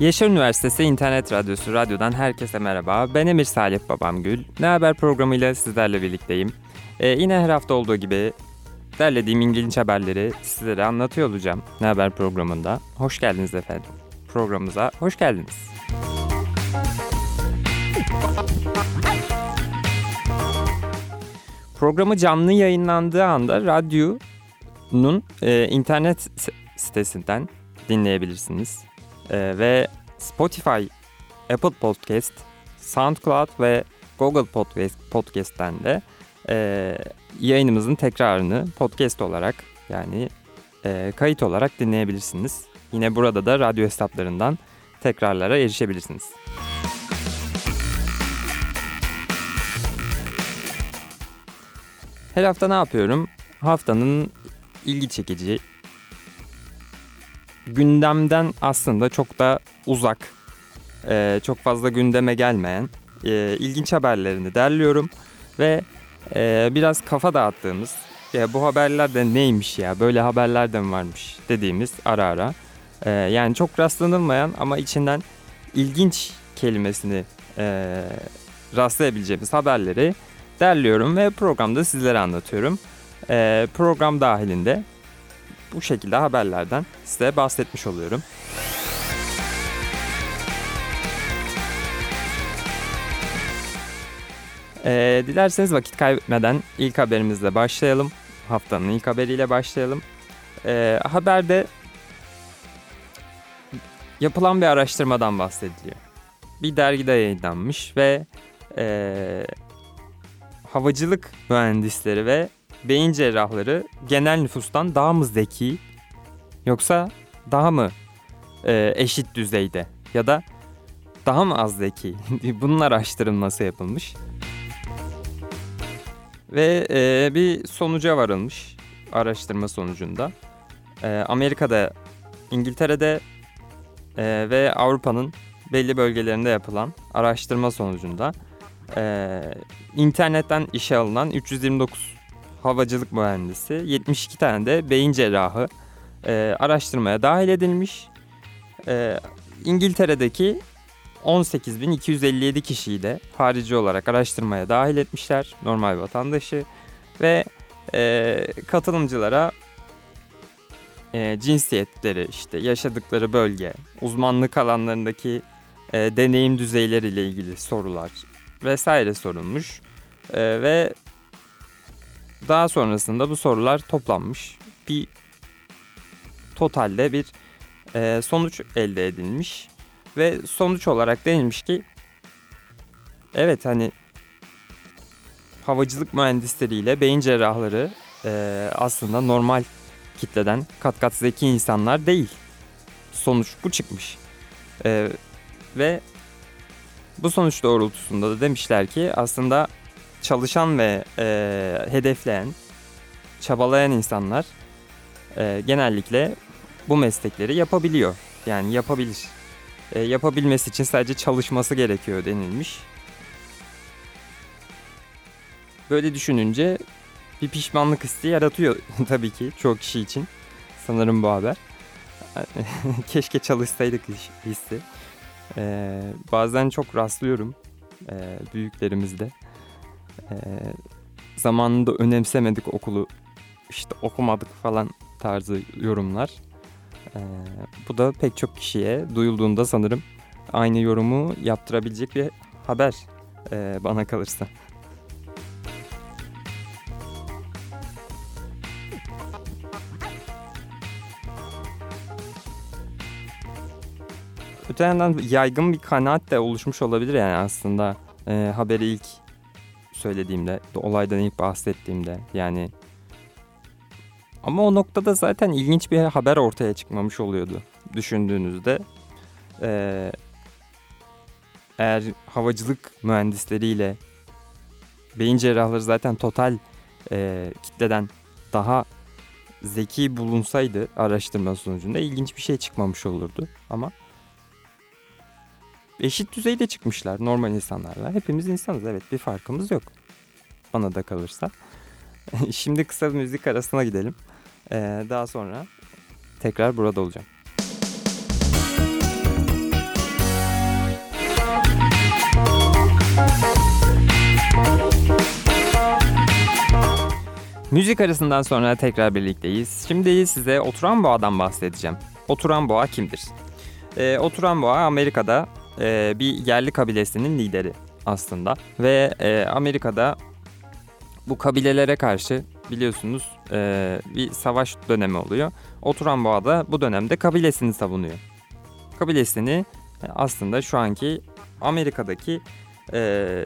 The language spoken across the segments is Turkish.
Yaşar Üniversitesi İnternet Radyosu Radyo'dan herkese merhaba. Ben Emir Salih Babamgül. Ne Haber programıyla sizlerle birlikteyim. Ee, yine her hafta olduğu gibi derlediğim ilginç haberleri sizlere anlatıyor olacağım. Ne Haber programında. Hoş geldiniz efendim. Programımıza hoş geldiniz. Programı canlı yayınlandığı anda radyonun e, internet sitesinden dinleyebilirsiniz. Ee, ve Spotify, Apple Podcast, SoundCloud ve Google Podcast Podcast'ten de e, yayınımızın tekrarını podcast olarak yani e, kayıt olarak dinleyebilirsiniz. Yine burada da radyo hesaplarından tekrarlara erişebilirsiniz. Her hafta ne yapıyorum? Haftanın ilgi çekici, gündemden aslında çok da uzak, e, çok fazla gündeme gelmeyen e, ilginç haberlerini derliyorum ve e, biraz kafa dağıttığımız, ya bu haberler de neymiş ya, böyle haberler de mi varmış dediğimiz ara ara. Yani çok rastlanılmayan ama içinden ilginç kelimesini rastlayabileceğimiz haberleri derliyorum ve programda sizlere anlatıyorum. Program dahilinde bu şekilde haberlerden size bahsetmiş oluyorum. Ee, dilerseniz vakit kaybetmeden ilk haberimizle başlayalım. Haftanın ilk haberiyle başlayalım. Ee, haberde yapılan bir araştırmadan bahsediliyor. Bir dergide yayınlanmış ve ee, havacılık mühendisleri ve beyin cerrahları genel nüfustan daha mı zeki yoksa daha mı e, eşit düzeyde ya da daha mı az zeki? Bunun araştırılması yapılmış. Ve e, bir sonuca varılmış araştırma sonucunda. E, Amerika'da, İngiltere'de e, ve Avrupa'nın belli bölgelerinde yapılan araştırma sonucunda e, internetten işe alınan 329 havacılık mühendisi, 72 tane de beyin cerrahı e, araştırmaya dahil edilmiş. E, İngiltere'deki 18.257 kişiyi de harici olarak araştırmaya dahil etmişler, normal vatandaşı ve e, katılımcılara e, cinsiyetleri, işte yaşadıkları bölge, uzmanlık alanlarındaki e, deneyim düzeyleriyle ilgili sorular vesaire sorulmuş E, ve daha sonrasında bu sorular toplanmış. Bir totalde bir e, sonuç elde edilmiş. Ve sonuç olarak denilmiş ki evet hani havacılık mühendisleriyle beyin cerrahları e, aslında normal kitleden kat kat zeki insanlar değil. Sonuç bu çıkmış. E, ve bu sonuç doğrultusunda da demişler ki aslında çalışan ve e, hedefleyen, çabalayan insanlar e, genellikle bu meslekleri yapabiliyor. Yani yapabilir. E, yapabilmesi için sadece çalışması gerekiyor denilmiş. Böyle düşününce bir pişmanlık hissi yaratıyor tabii ki çok kişi için. Sanırım bu haber. Keşke çalışsaydık hissi. E, bazen çok rastlıyorum e, büyüklerimizde e, zamanında önemsemedik okulu işte okumadık falan tarzı yorumlar. E, bu da pek çok kişiye duyulduğunda sanırım aynı yorumu yaptırabilecek bir haber e, bana kalırsa. Öte yandan yaygın bir kanaat de oluşmuş olabilir yani aslında e, haberi ilk söylediğimde, olaydan ilk bahsettiğimde yani Ama o noktada zaten ilginç bir haber ortaya çıkmamış oluyordu düşündüğünüzde. Ee, eğer havacılık mühendisleriyle beyin cerrahları zaten total e, kitleden daha zeki bulunsaydı araştırma sonucunda ilginç bir şey çıkmamış olurdu. Ama eşit düzeyde çıkmışlar normal insanlarla. Hepimiz insanız evet bir farkımız yok. Bana da kalırsa. Şimdi kısa bir müzik arasına gidelim. Ee, daha sonra tekrar burada olacağım. Müzik arasından sonra tekrar birlikteyiz. Şimdi size Oturan Boğa'dan bahsedeceğim. Oturan Boğa kimdir? Ee, Oturan Boğa Amerika'da e, bir yerli kabilesinin lideri aslında. Ve e, Amerika'da bu kabilelere karşı biliyorsunuz e, bir savaş dönemi oluyor. Oturan Boğa da bu dönemde kabilesini savunuyor. Kabilesini e, aslında şu anki Amerika'daki e,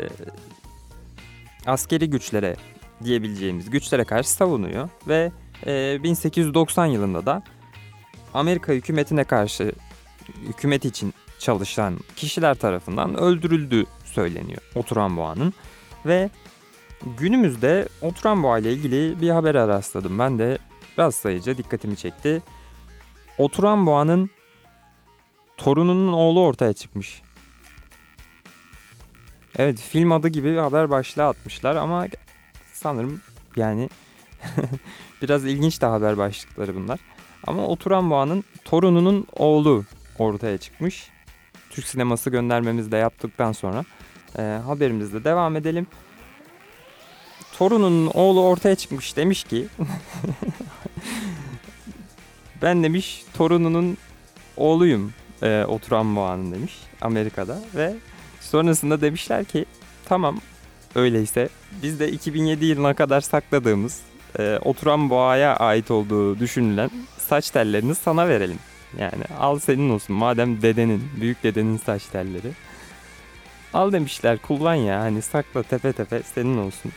askeri güçlere diyebileceğimiz güçlere karşı savunuyor ve e, 1890 yılında da Amerika hükümetine karşı hükümet için çalışan kişiler tarafından öldürüldüğü söyleniyor oturan boğanın ve günümüzde oturan boğa ile ilgili bir habere rastladım. Ben de rastlayınca dikkatimi çekti. Oturan boğanın torununun oğlu ortaya çıkmış. Evet film adı gibi bir haber başlığı atmışlar ama sanırım yani biraz ilginç de haber başlıkları bunlar. Ama Oturan Boğa'nın torununun oğlu ortaya çıkmış. Türk sineması göndermemizi de yaptıktan sonra e, haberimizde devam edelim. Torununun oğlu ortaya çıkmış demiş ki ben demiş torununun oğluyum e, Oturan Boğa'nın demiş Amerika'da ve sonrasında demişler ki tamam öyleyse biz de 2007 yılına kadar sakladığımız e, oturan boğaya ait olduğu düşünülen saç tellerini sana verelim. Yani al senin olsun madem dedenin, büyük dedenin saç telleri. Al demişler kullan ya hani sakla tepe tepe senin olsun.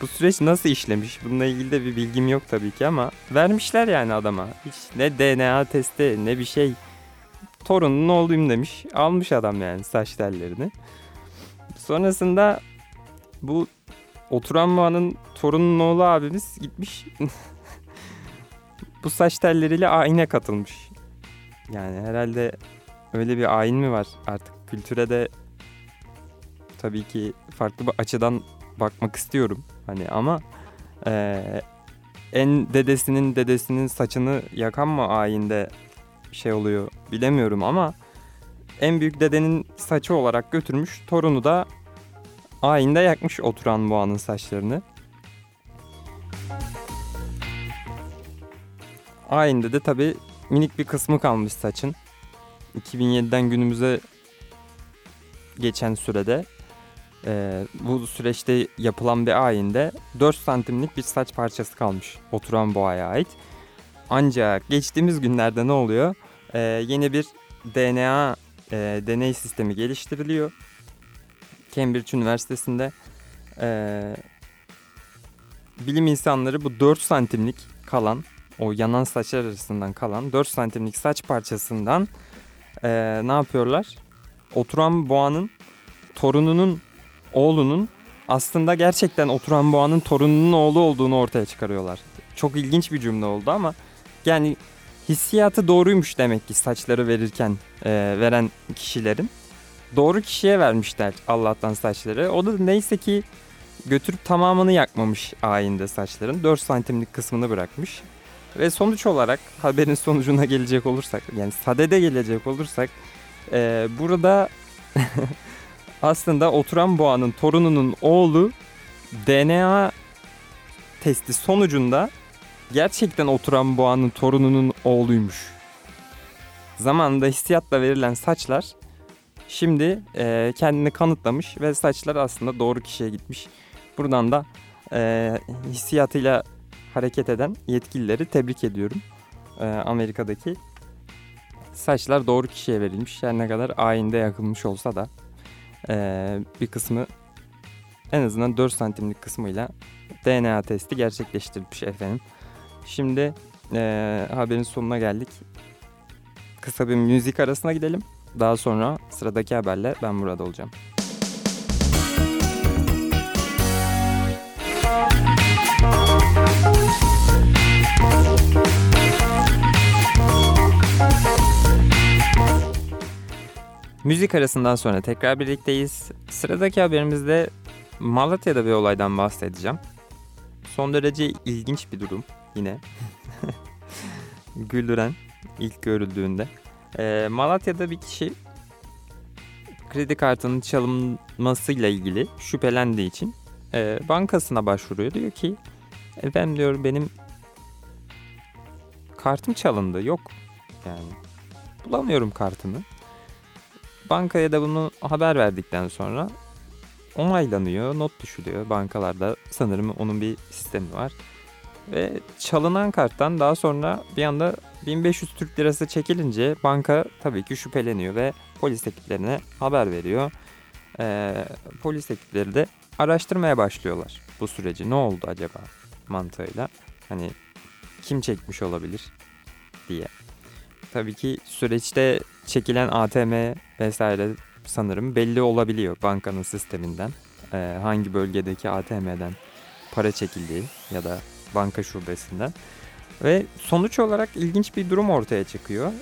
Bu süreç nasıl işlemiş bununla ilgili de bir bilgim yok tabii ki ama vermişler yani adama. Hiç ne DNA testi ne bir şey. Torunun oğluyum demiş. Almış adam yani saç tellerini. Sonrasında bu oturan Boğa'nın torunun oğlu abimiz gitmiş. bu saç telleriyle ayine katılmış. Yani herhalde öyle bir ayin mi var artık kültüre de tabii ki farklı bir açıdan bakmak istiyorum. Hani ama e, en dedesinin dedesinin saçını yakan mı ayinde şey oluyor bilemiyorum ama en büyük dedenin saçı olarak götürmüş torunu da ayinde yakmış oturan boğanın saçlarını. Ayinde de tabi minik bir kısmı kalmış saçın. 2007'den günümüze geçen sürede e, bu süreçte yapılan bir ayinde 4 santimlik bir saç parçası kalmış oturan boğaya ait. Ancak geçtiğimiz günlerde ne oluyor? E, yeni bir DNA e, deney sistemi geliştiriliyor Cambridge Üniversitesi'nde e, bilim insanları bu 4 santimlik kalan o yanan saçlar arasından kalan 4 santimlik saç parçasından e, ne yapıyorlar? Oturan boğanın torununun oğlunun aslında gerçekten oturan boğanın torununun oğlu olduğunu ortaya çıkarıyorlar. Çok ilginç bir cümle oldu ama yani hissiyatı doğruymuş demek ki saçları verirken e, veren kişilerin doğru kişiye vermişler Allah'tan saçları. O da neyse ki götürüp tamamını yakmamış ayinde saçların. 4 santimlik kısmını bırakmış. Ve sonuç olarak haberin sonucuna gelecek olursak yani sadede gelecek olursak e, burada aslında oturan boğanın torununun oğlu DNA testi sonucunda gerçekten oturan boğanın torununun oğluymuş. Zamanında hissiyatla verilen saçlar Şimdi e, kendini kanıtlamış ve saçlar aslında doğru kişiye gitmiş. Buradan da e, hissiyatıyla hareket eden yetkilileri tebrik ediyorum. E, Amerika'daki saçlar doğru kişiye verilmiş. Her ne kadar ayinde yakılmış olsa da e, bir kısmı en azından 4 santimlik kısmıyla DNA testi gerçekleştirilmiş efendim. Şimdi e, haberin sonuna geldik. Kısa bir müzik arasına gidelim. Daha sonra sıradaki haberle ben burada olacağım. Müzik arasından sonra tekrar birlikteyiz. Sıradaki haberimizde Malatya'da bir olaydan bahsedeceğim. Son derece ilginç bir durum yine. Güldüren ilk görüldüğünde. Ee, Malatya'da bir kişi kredi kartının çalınmasıyla ilgili şüphelendiği için e, bankasına başvuruyor. Diyor ki efendim diyor benim kartım çalındı yok yani bulamıyorum kartımı. Bankaya da bunu haber verdikten sonra onaylanıyor, not düşülüyor. Bankalarda sanırım onun bir sistemi var. Ve çalınan karttan daha sonra bir anda 1500 Türk lirası çekilince banka tabii ki şüpheleniyor ve polis ekiplerine haber veriyor. Ee, polis ekipleri de araştırmaya başlıyorlar bu süreci. Ne oldu acaba mantığıyla? Hani kim çekmiş olabilir diye. Tabii ki süreçte çekilen ATM vesaire sanırım belli olabiliyor bankanın sisteminden. Ee, hangi bölgedeki ATM'den para çekildiği ya da banka şubesinden. Ve sonuç olarak ilginç bir durum ortaya çıkıyor.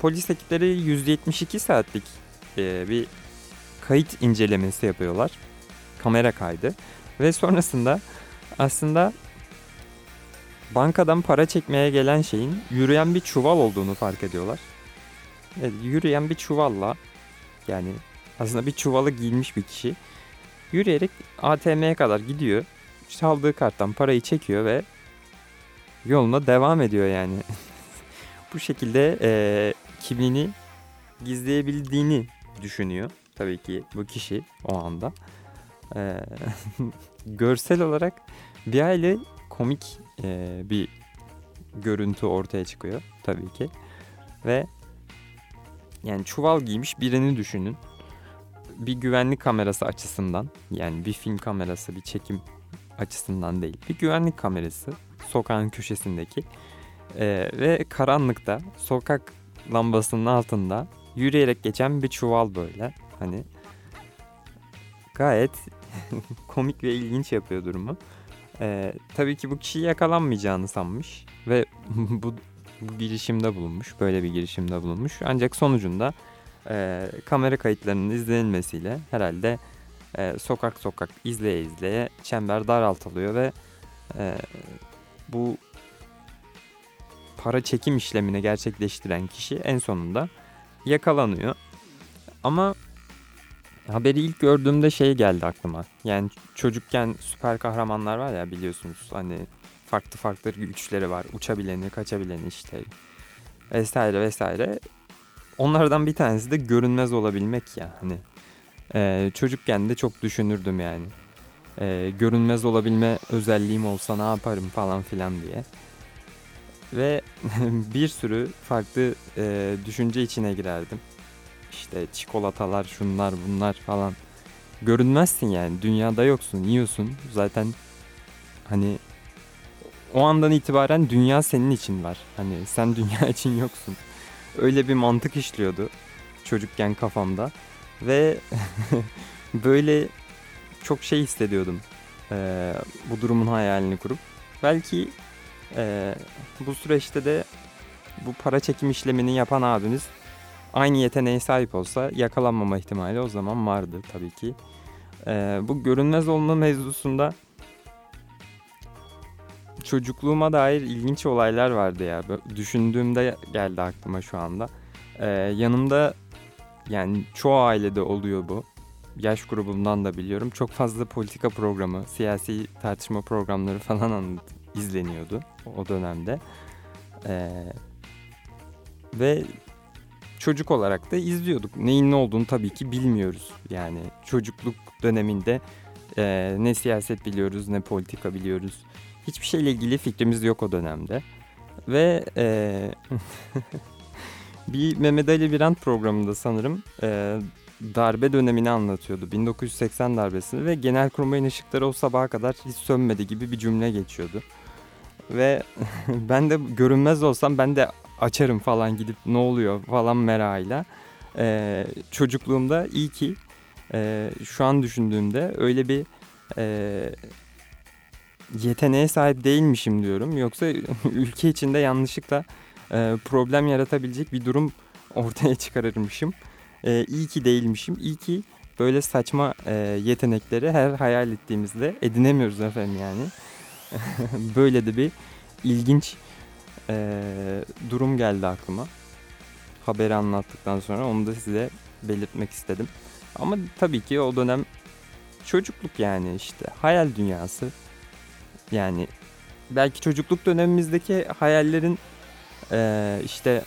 Polis ekipleri 172 saatlik e, bir kayıt incelemesi yapıyorlar. Kamera kaydı. Ve sonrasında aslında bankadan para çekmeye gelen şeyin yürüyen bir çuval olduğunu fark ediyorlar. Yürüyen bir çuvalla yani aslında bir çuvalı giymiş bir kişi yürüyerek ATM'ye kadar gidiyor. Çaldığı karttan parayı çekiyor ve yoluna devam ediyor yani. Bu şekilde e, kimliğini gizleyebildiğini düşünüyor tabii ki bu kişi o anda. E, görsel olarak bir aile komik e, bir görüntü ortaya çıkıyor tabii ki. Ve yani çuval giymiş birini düşünün. Bir güvenlik kamerası açısından yani bir film kamerası bir çekim açısından değil. Bir güvenlik kamerası sokağın köşesindeki ee, ve karanlıkta sokak lambasının altında yürüyerek geçen bir çuval böyle hani gayet komik ve ilginç yapıyor durumu. Ee, tabii ki bu kişi yakalanmayacağını sanmış ve bu, girişimde bulunmuş. Böyle bir girişimde bulunmuş. Ancak sonucunda e, kamera kayıtlarının izlenilmesiyle herhalde e, sokak sokak izleye izleye çember daraltılıyor ve e, bu para çekim işlemini gerçekleştiren kişi en sonunda yakalanıyor. Ama haberi ilk gördüğümde şey geldi aklıma. Yani çocukken süper kahramanlar var ya biliyorsunuz hani farklı farklı güçleri var. Uçabileni, kaçabileni işte vesaire vesaire. Onlardan bir tanesi de görünmez olabilmek ya hani. Ee, çocukken de çok düşünürdüm yani. Ee, görünmez olabilme özelliğim olsa ne yaparım falan filan diye. Ve bir sürü farklı e, düşünce içine girerdim. İşte çikolatalar, şunlar, bunlar falan. Görünmezsin yani. Dünyada yoksun, yiyorsun. Zaten hani o andan itibaren dünya senin için var. Hani sen dünya için yoksun. Öyle bir mantık işliyordu çocukken kafamda. Ve böyle çok şey hissediyordum. Ee, bu durumun hayalini kurup. Belki e, bu süreçte de bu para çekim işlemini yapan abimiz aynı yeteneğe sahip olsa yakalanmama ihtimali o zaman vardı tabii ki. Ee, bu görünmez olma mevzusunda çocukluğuma dair ilginç olaylar vardı ya. Düşündüğümde geldi aklıma şu anda. Ee, yanımda yani çoğu ailede oluyor bu. Yaş grubumdan da biliyorum. Çok fazla politika programı, siyasi tartışma programları falan izleniyordu o dönemde. Ee, ve çocuk olarak da izliyorduk. Neyin ne olduğunu tabii ki bilmiyoruz. Yani çocukluk döneminde e, ne siyaset biliyoruz ne politika biliyoruz. Hiçbir şeyle ilgili fikrimiz yok o dönemde. Ve e, bir Mehmet Ali Birant programında sanırım e, darbe dönemini anlatıyordu. 1980 darbesini ve Genelkurmay'ın ışıkları o sabaha kadar hiç sönmedi gibi bir cümle geçiyordu. Ve ben de görünmez olsam ben de açarım falan gidip ne oluyor falan merakıyla. Ee, çocukluğumda iyi ki e, şu an düşündüğümde öyle bir e, yeteneğe sahip değilmişim diyorum. Yoksa ülke içinde yanlışlıkla e, problem yaratabilecek bir durum ortaya çıkarırmışım. E, iyi ki değilmişim. İyi ki böyle saçma e, yetenekleri her hayal ettiğimizde edinemiyoruz efendim yani. böyle de bir ilginç e, durum geldi aklıma. Haberi anlattıktan sonra onu da size belirtmek istedim. Ama tabii ki o dönem çocukluk yani işte hayal dünyası. Yani belki çocukluk dönemimizdeki hayallerin e, işte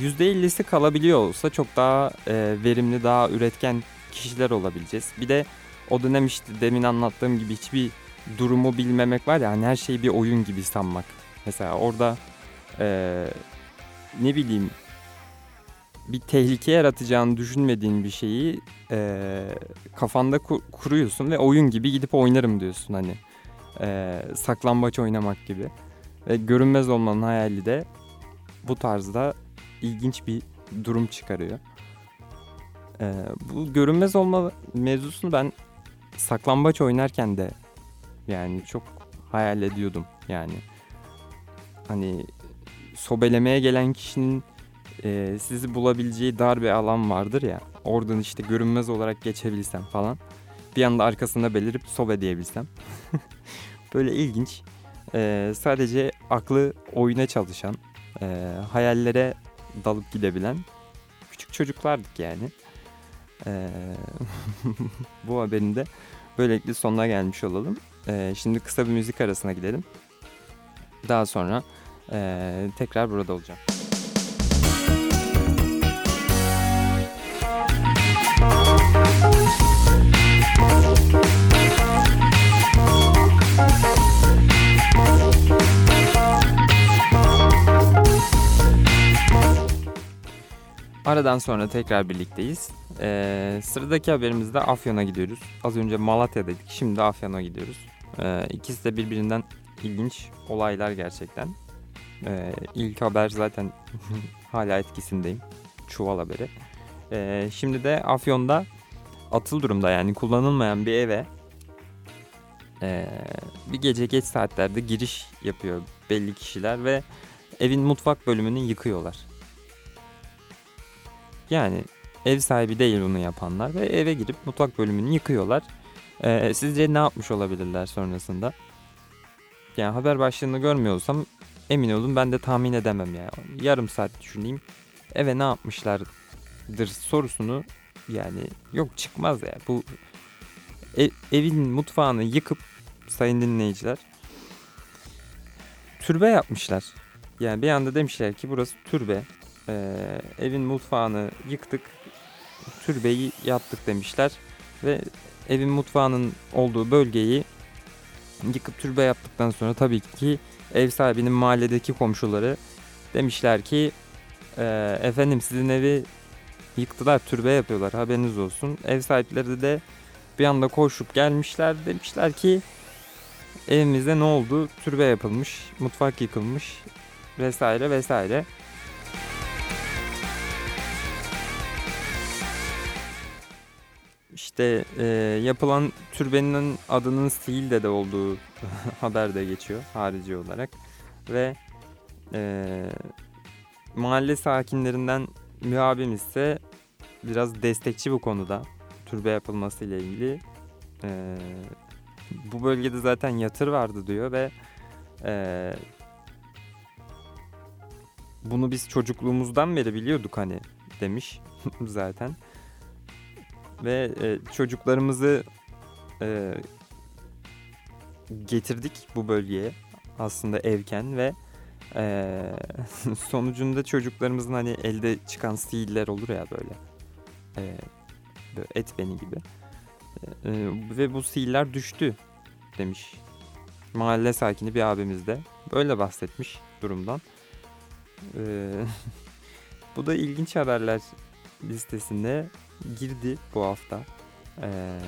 %50'si kalabiliyor olsa çok daha e, verimli, daha üretken kişiler olabileceğiz. Bir de o dönem işte demin anlattığım gibi hiçbir durumu bilmemek var ya hani her şeyi bir oyun gibi sanmak. Mesela orada e, ne bileyim bir tehlike yaratacağını düşünmediğin bir şeyi e, kafanda kur, kuruyorsun ve oyun gibi gidip oynarım diyorsun hani. E, saklambaç oynamak gibi. Ve görünmez olmanın hayali de bu tarzda ilginç bir durum çıkarıyor. Ee, bu görünmez olma mevzusunu ben saklambaç oynarken de yani çok hayal ediyordum yani. Hani sobelemeye gelen kişinin e, sizi bulabileceği dar bir alan vardır ya. Oradan işte görünmez olarak geçebilsem falan. Bir anda arkasında belirip sobe diyebilsem. Böyle ilginç. E, sadece aklı oyuna çalışan, e, hayallere dalıp gidebilen küçük çocuklardık yani. Ee, bu haberin de böylelikle sonuna gelmiş olalım. Ee, şimdi kısa bir müzik arasına gidelim. Daha sonra e, tekrar burada olacağım. Aradan sonra tekrar birlikteyiz. Ee, sıradaki haberimizde Afyon'a gidiyoruz. Az önce Malatya'daydık, şimdi Afyon'a gidiyoruz. Ee, ikisi de birbirinden ilginç olaylar gerçekten. Ee, ilk haber zaten hala etkisindeyim. Çuval haberi. Ee, şimdi de Afyon'da atıl durumda yani kullanılmayan bir eve e, bir gece geç saatlerde giriş yapıyor belli kişiler ve evin mutfak bölümünü yıkıyorlar. Yani ev sahibi değil bunu yapanlar ve eve girip mutfak bölümünü yıkıyorlar. Ee, sizce ne yapmış olabilirler sonrasında? Yani haber başlığını görmüyorsam emin olun ben de tahmin edemem ya. Yarım saat düşüneyim. Eve ne yapmışlardır sorusunu yani yok çıkmaz ya. Bu ev, evin mutfağını yıkıp sayın dinleyiciler türbe yapmışlar. Yani bir anda demişler ki burası türbe. Ee, evin mutfağını yıktık, türbeyi yaptık demişler ve evin mutfağının olduğu bölgeyi yıkıp türbe yaptıktan sonra tabii ki ev sahibinin mahalledeki komşuları demişler ki e, efendim sizin evi yıktılar türbe yapıyorlar haberiniz olsun. Ev sahipleri de bir anda koşup gelmişler demişler ki evimizde ne oldu türbe yapılmış mutfak yıkılmış vesaire vesaire. işte e, yapılan türbenin adının Siil'de de olduğu haberde geçiyor harici olarak. Ve e, mahalle sakinlerinden mühabimiz ise biraz destekçi bu konuda. Türbe yapılması ile ilgili. E, bu bölgede zaten yatır vardı diyor ve e, bunu biz çocukluğumuzdan beri biliyorduk hani demiş zaten ve e, çocuklarımızı e, getirdik bu bölgeye aslında evken ve e, sonucunda çocuklarımızın hani elde çıkan sihirler olur ya böyle, e, böyle et beni gibi e, ve bu sihirler düştü demiş mahalle sakini bir abimiz de böyle bahsetmiş durumdan. E, bu da ilginç haberler listesinde girdi bu hafta. Ee,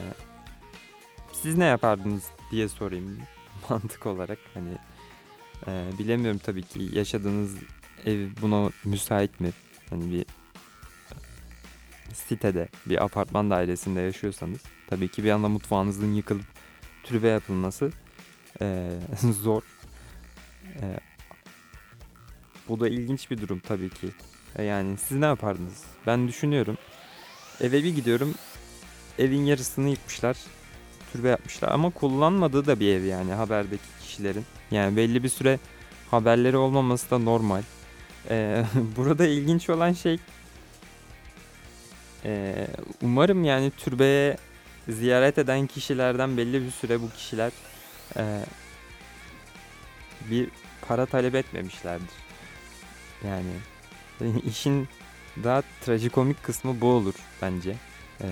siz ne yapardınız diye sorayım mantık olarak. Hani Ee, bilemiyorum tabii ki yaşadığınız ev buna müsait mi? Hani bir sitede, bir apartman dairesinde yaşıyorsanız tabii ki bir anda mutfağınızın yıkılıp türbe yapılması ee, zor. Ee, bu da ilginç bir durum tabii ki. E, Yani siz ne yapardınız? Ben düşünüyorum. Eve bir gidiyorum. Evin yarısını yıkmışlar. Türbe yapmışlar. Ama kullanmadığı da bir ev yani haberdeki kişilerin. Yani belli bir süre haberleri olmaması da normal. Ee, burada ilginç olan şey ee, umarım yani türbeye ziyaret eden kişilerden belli bir süre bu kişiler ee, bir para talep etmemişlerdir. Yani işin daha trajikomik kısmı bu olur bence. Ee,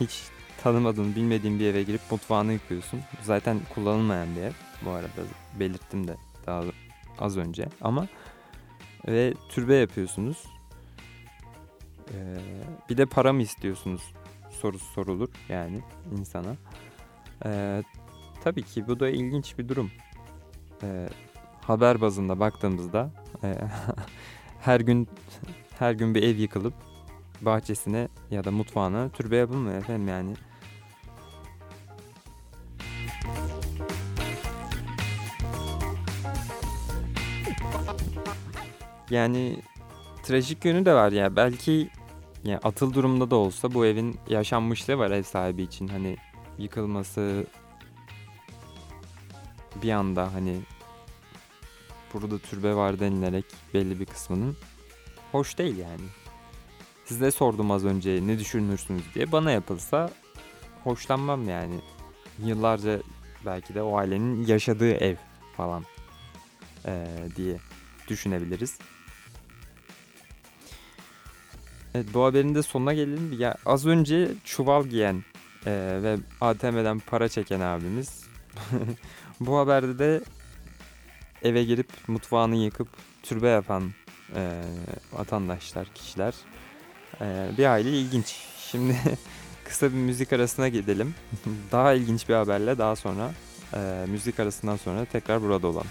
hiç tanımadığın, bilmediğin bir eve girip mutfağını yıkıyorsun. Zaten kullanılmayan bir ev. Bu arada belirttim de daha az önce. Ama ve türbe yapıyorsunuz. Ee, bir de para mı istiyorsunuz sorusu sorulur yani insana. Ee, tabii ki bu da ilginç bir durum. Ee, haber bazında baktığımızda e, her gün her gün bir ev yıkılıp bahçesine ya da mutfağına türbe yapılmıyor efendim yani. Yani trajik yönü de var ya. Belki yani atıl durumda da olsa bu evin yaşanmışlığı var ev sahibi için. Hani yıkılması bir anda hani burada türbe var denilerek belli bir kısmının hoş değil yani. Size sordum az önce ne düşünürsünüz diye. Bana yapılsa hoşlanmam yani. Yıllarca belki de o ailenin yaşadığı ev falan ee, diye düşünebiliriz. Evet bu haberin de sonuna gelelim. Ya az önce çuval giyen e, ve ATM'den para çeken abimiz. bu haberde de eve girip mutfağını yıkıp türbe yapan e, vatandaşlar, kişiler. E, bir aile ilginç. Şimdi kısa bir müzik arasına gidelim. daha ilginç bir haberle daha sonra e, müzik arasından sonra tekrar burada olalım.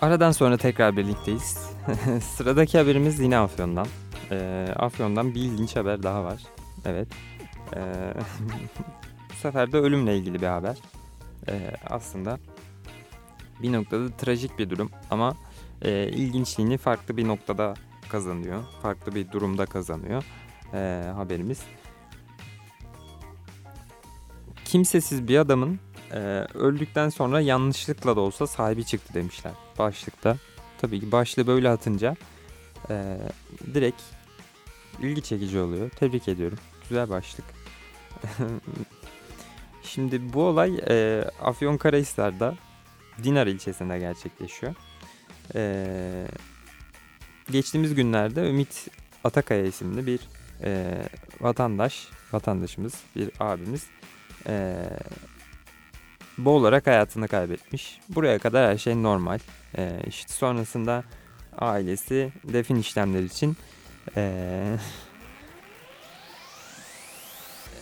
Aradan sonra tekrar birlikteyiz. Sıradaki haberimiz yine Afyon'dan. Ee, Afyon'dan bir ilginç haber daha var. Evet. Ee, bu sefer de ölümle ilgili bir haber. Ee, aslında bir noktada trajik bir durum ama e, ilginçliğini farklı bir noktada kazanıyor. Farklı bir durumda kazanıyor ee, haberimiz. Kimsesiz bir adamın e, öldükten sonra yanlışlıkla da olsa sahibi çıktı demişler başlıkta. Tabii ki başlığı böyle atınca e, direkt ilgi çekici oluyor. Tebrik ediyorum. Güzel başlık. Şimdi bu olay e, Afyonkarahisar'da Dinar ilçesinde gerçekleşiyor. E, geçtiğimiz günlerde Ümit Atakaya isimli bir e, vatandaş, vatandaşımız, bir abimiz e, boğularak hayatını kaybetmiş. Buraya kadar her şey normal. E, işte sonrasında ailesi defin işlemleri için e,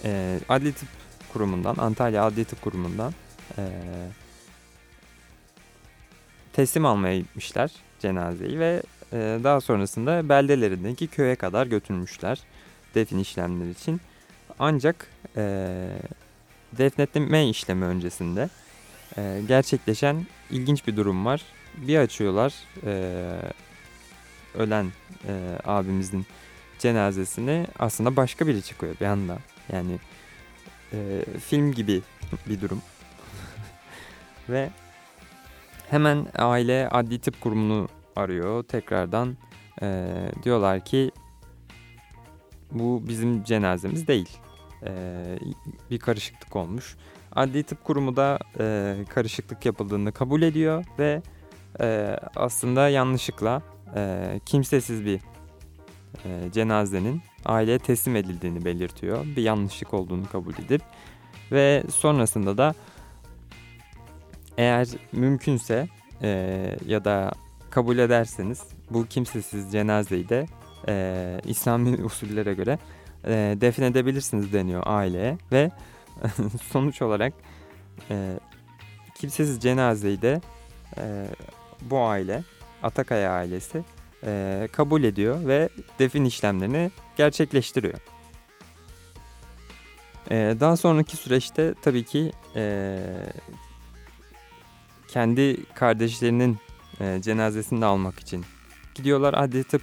e, Adli Tıp Kurumu'ndan, Antalya Adli Tıp Kurumu'ndan e, teslim almaya gitmişler cenazeyi ve e, daha sonrasında beldelerindeki köye kadar götürmüşler defin işlemleri için. Ancak e, defnetleme işlemi öncesinde e, gerçekleşen ilginç bir durum var. Bir açıyorlar e, ölen e, abimizin cenazesini aslında başka biri çıkıyor bir anda. Yani e, film gibi bir durum. Ve hemen aile adli tıp kurumunu arıyor. Tekrardan e, diyorlar ki bu bizim cenazemiz değil. E, bir karışıklık olmuş. Adli tıp kurumu da e, karışıklık yapıldığını kabul ediyor ve e, aslında yanlışlıkla e, kimsesiz bir cenazenin aileye teslim edildiğini belirtiyor. Bir yanlışlık olduğunu kabul edip ve sonrasında da eğer mümkünse e, ya da kabul ederseniz bu kimsesiz cenazeyi de e, İslami usullere göre e, defnedebilirsiniz deniyor aileye ve sonuç olarak e, kimsesiz cenazeyi de e, bu aile Atakaya ailesi e, kabul ediyor ve defin işlemlerini gerçekleştiriyor. E, daha sonraki süreçte tabii ki e, kendi kardeşlerinin e, cenazesini de almak için gidiyorlar adli tıp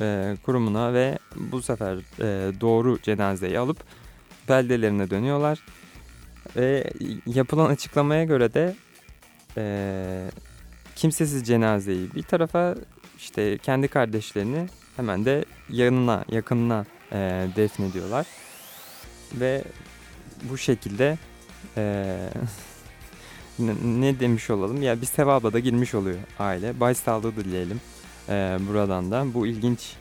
e, kurumuna ve bu sefer e, doğru cenazeyi alıp beldelerine dönüyorlar. Ve yapılan açıklamaya göre de e, kimsesiz cenazeyi bir tarafa işte kendi kardeşlerini hemen de yanına yakınına e, defnediyorlar. Ve bu şekilde e, ne, demiş olalım ya bir sevaba da girmiş oluyor aile. Başsağlığı dileyelim e, buradan da. Bu ilginç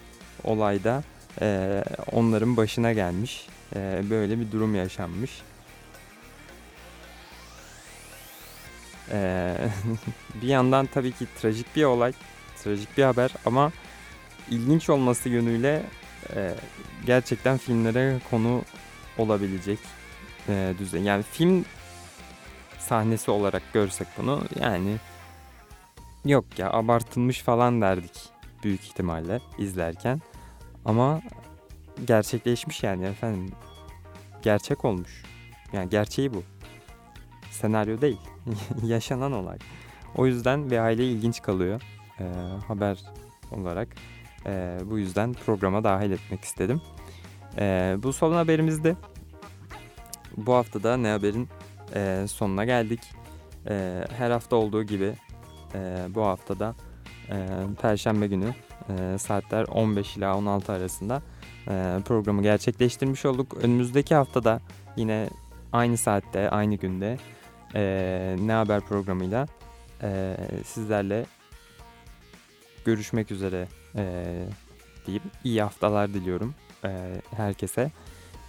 olayda e, onların başına gelmiş. E, böyle bir durum yaşanmış. E, bir yandan tabii ki trajik bir olay, trajik bir haber ama ilginç olması yönüyle e, gerçekten filmlere konu olabilecek e, düzey. Yani film sahnesi olarak görsek bunu yani yok ya abartılmış falan derdik büyük ihtimalle izlerken. Ama gerçekleşmiş yani efendim. Gerçek olmuş. Yani gerçeği bu. Senaryo değil. Yaşanan olay. O yüzden ve aile ilginç kalıyor. Ee, haber olarak. Ee, bu yüzden programa dahil etmek istedim. Ee, bu son haberimizde bu haftada Ne Haber'in e, sonuna geldik. E, her hafta olduğu gibi e, bu haftada e, Perşembe günü e, saatler 15 ila 16 arasında e, programı gerçekleştirmiş olduk. Önümüzdeki haftada yine aynı saatte, aynı günde e, Ne Haber programıyla e, sizlerle görüşmek üzere e, deyip iyi haftalar diliyorum e, herkese.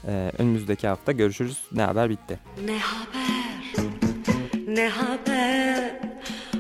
E, önümüzdeki hafta görüşürüz. Ne haber bitti. Ne haber? Ne haber?